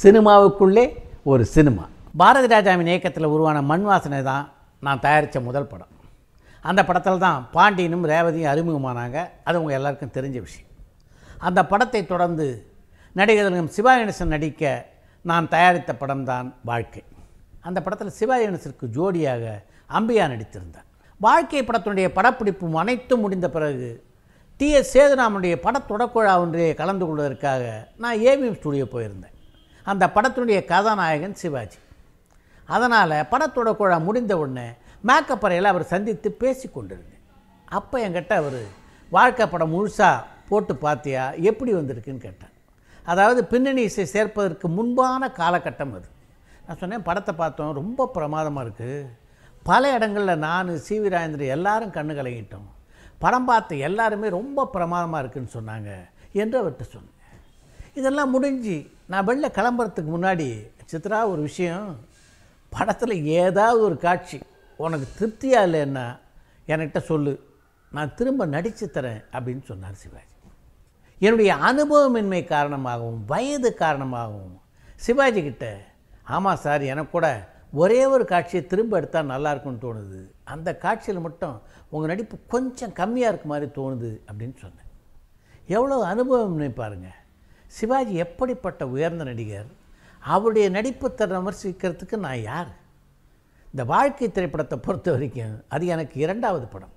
சினிமாவுக்குள்ளே ஒரு சினிமா. பாரதி ராஜாவின் இயக்கத்தில் உருவான மண் வாசனை தான் நான் தயாரித்த முதல் படம். அந்த படத்தில் தான் பாண்டியனும் ரேவதியும் அறிமுகமானாங்க. அது உங்கள் எல்லாருக்கும் தெரிஞ்ச விஷயம். அந்த படத்தை தொடர்ந்து நடிகர்களும் சிவா கணேசன் நடிக்க நான் தயாரித்த படம்தான் வாழ்க்கை. அந்த படத்தில் சிவா கணேசனுக்கு ஜோடியாக அம்பியா நடித்திருந்தார். வாழ்க்கை படத்தினுடைய படப்பிடிப்பும் அனைத்தும் முடிந்த பிறகு டி எஸ் சேதுராமனுடைய படத்தொடக்குழா ஒன்றிலே கலந்து கொள்வதற்காக நான் ஏவிஎம் ஸ்டுடியோ போயிருந்தேன். அந்த படத்தினுடைய கதாநாயகன் சிவாஜி. அதனால் படத்தோட குழா முடிந்த உடனே மேக்கப் அறையில் அவர் சந்தித்து பேசி கொண்டிருந்தேன். அப்போ என்கிட்ட அவர் வாழ்க்கை படம் முழுசாக போட்டு பார்த்தியா எப்படி வந்திருக்குன்னு கேட்டார். அதாவது பின்னணி இசை சேர்ப்பதற்கு முன்பான காலகட்டம் அது. நான் சொன்னேன் படத்தை பார்த்தோம் ரொம்ப பிரமாதமாக இருக்குது பல இடங்களில் நான் சி வி ராஜேந்திரன் எல்லாரும் கண்ணு கலங்கிட்டோம். படம் பார்த்த எல்லாருமே ரொம்ப பிரமாதமாக இருக்குன்னு சொன்னாங்க என்று அவர்கிட்ட சொன்னேன். இதெல்லாம் முடிஞ்சு நான் வெளில கிளம்புறதுக்கு முன்னாடி சித்ரா ஒரு விஷயம் படத்தில் ஏதாவது ஒரு காட்சி உனக்கு திருப்தியாக இல்லைன்னா என்கிட்ட சொல்லு. நான் திரும்ப நடித்து தரேன் அப்படின்னு சொன்னார் சிவாஜி. என்னுடைய அனுபவமின்மை காரணமாகவும் வயது காரணமாகவும் சிவாஜி கிட்ட ஆமாம் சார் எனக்கு கூட ஒரே ஒரு காட்சியை திரும்ப எடுத்தால் நல்லா இருக்கும்னு தோணுது. அந்த காட்சியில் மட்டும் உங்கள் நடிப்பு கொஞ்சம் கம்மியாக இருக்க மாதிரி தோணுது அப்படின்னு சொன்னேன். எவ்வளோ அனுபவம்னு பாருங்கள் சிவாஜி எப்படிப்பட்ட உயர்ந்த நடிகர் அவருடைய நடிப்பு திறன் விமர்சிக்கிறதுக்கு நான் யார்? இந்த வாழ்க்கை திரைப்படத்தை பொறுத்த வரைக்கும் அது எனக்கு இரண்டாவது படம்.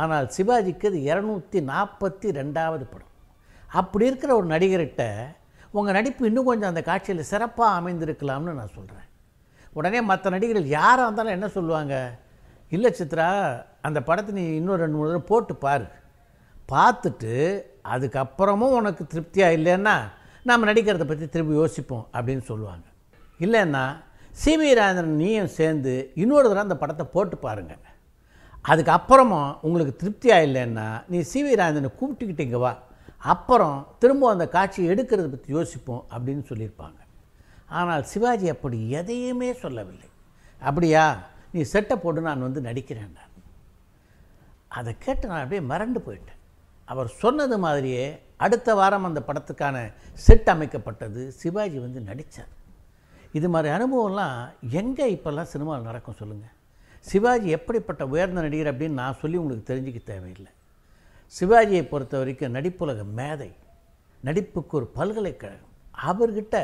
ஆனால் சிவாஜிக்கு அது இரநூத்தி நாற்பத்தி ரெண்டாவது படம். அப்படி இருக்கிற ஒரு நடிகர்கிட்ட உங்கள் நடிப்பு இன்னும் கொஞ்சம் அந்த காட்சியில் சிறப்பாக அமைந்திருக்கலாம்னு நான் சொல்கிறேன் உடனே மற்ற நடிகர்கள் யாராக இருந்தாலும் என்ன சொல்லுவாங்க? இல்லை சித்ரா அந்த படத்தை நீ இன்னும் ரெண்டு மூணு தடவை போட்டு பாரு. பார்த்துட்டு அதுக்கப்புறமும் உனக்கு திருப்தியாக இல்லைன்னா நாம் நடிக்கிறத பற்றி திரும்பி யோசிப்போம் அப்படின்னு சொல்லுவாங்க. இல்லைன்னா சிவி ராஜேந்திரன் நீயும் சேர்ந்து இன்னொரு தடவை அந்த படத்தை போட்டு பாருங்க. அதுக்கப்புறமும் உங்களுக்கு திருப்தியாக இல்லைன்னா நீ சிவி ராஜேந்திரனை கூப்பிட்டுக்கிட்டு இங்கே வா. அப்புறம் திரும்ப அந்த காட்சியை எடுக்கிறத பற்றி யோசிப்போம் அப்படின்னு சொல்லியிருப்பாங்க. ஆனால் சிவாஜி அப்படி எதையுமே சொல்லவில்லை. அப்படியா நீ செட்டை போட்டு நான் வந்து நடிக்கிறேன் அதை கேட்டு நான் அப்படியே மறண்டு போயிட்டேன். அவர் சொன்னது மாதிரியே அடுத்த வாரம் அந்த படத்துக்கான செட் அமைக்கப்பட்டது சிவாஜி வந்து நடித்தார் இது மாதிரி அனுபவம்லாம் எங்கே இப்போல்லாம் சினிமாவில் நடக்கும் சொல்லுங்கள் சிவாஜி எப்படிப்பட்ட உயர்ந்த நடிகர் அப்படின்னு நான் சொல்லி உங்களுக்கு தெரிஞ்சுக்க தேவையில்லை. சிவாஜியை பொறுத்த வரைக்கும் நடிப்புலக மேதை நடிப்புக்கு ஒரு பல்கலைக்கழகம். அவர்கிட்ட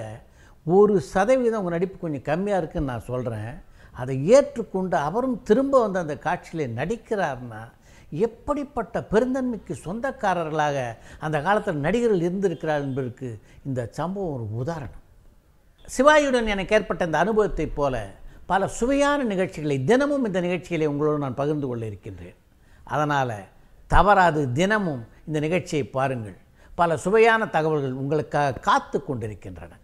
ஒரு சதவீதம் உங்கள் நடிப்பு கொஞ்சம் கம்மியாக இருக்குதுன்னு நான் சொல்கிறேன் அதை ஏற்றுக்கொண்டு அவரும் திரும்ப வந்து அந்த காட்சியில் நடிக்கிறார்னா எப்படிப்பட்ட பெருந்தன்மைக்கு சொந்தக்காரர்களாக அந்த காலத்தில் நடிகர்கள் இருந்திருக்கிறார் என்பதற்கு இந்த சம்பவம் ஒரு உதாரணம். சிவாயுடன் எனக்கு ஏற்பட்ட இந்த அனுபவத்தைப் போல பல சுவையான நிகழ்ச்சிகளை தினமும் இந்த நிகழ்ச்சிகளை உங்களோடு நான் பகிர்ந்து கொள்ள இருக்கின்றேன். அதனால் தவறாது தினமும் இந்த நிகழ்ச்சியை பாருங்கள். பல சுவையான தகவல்கள் உங்களுக்காக காத்து கொண்டிருக்கின்றன.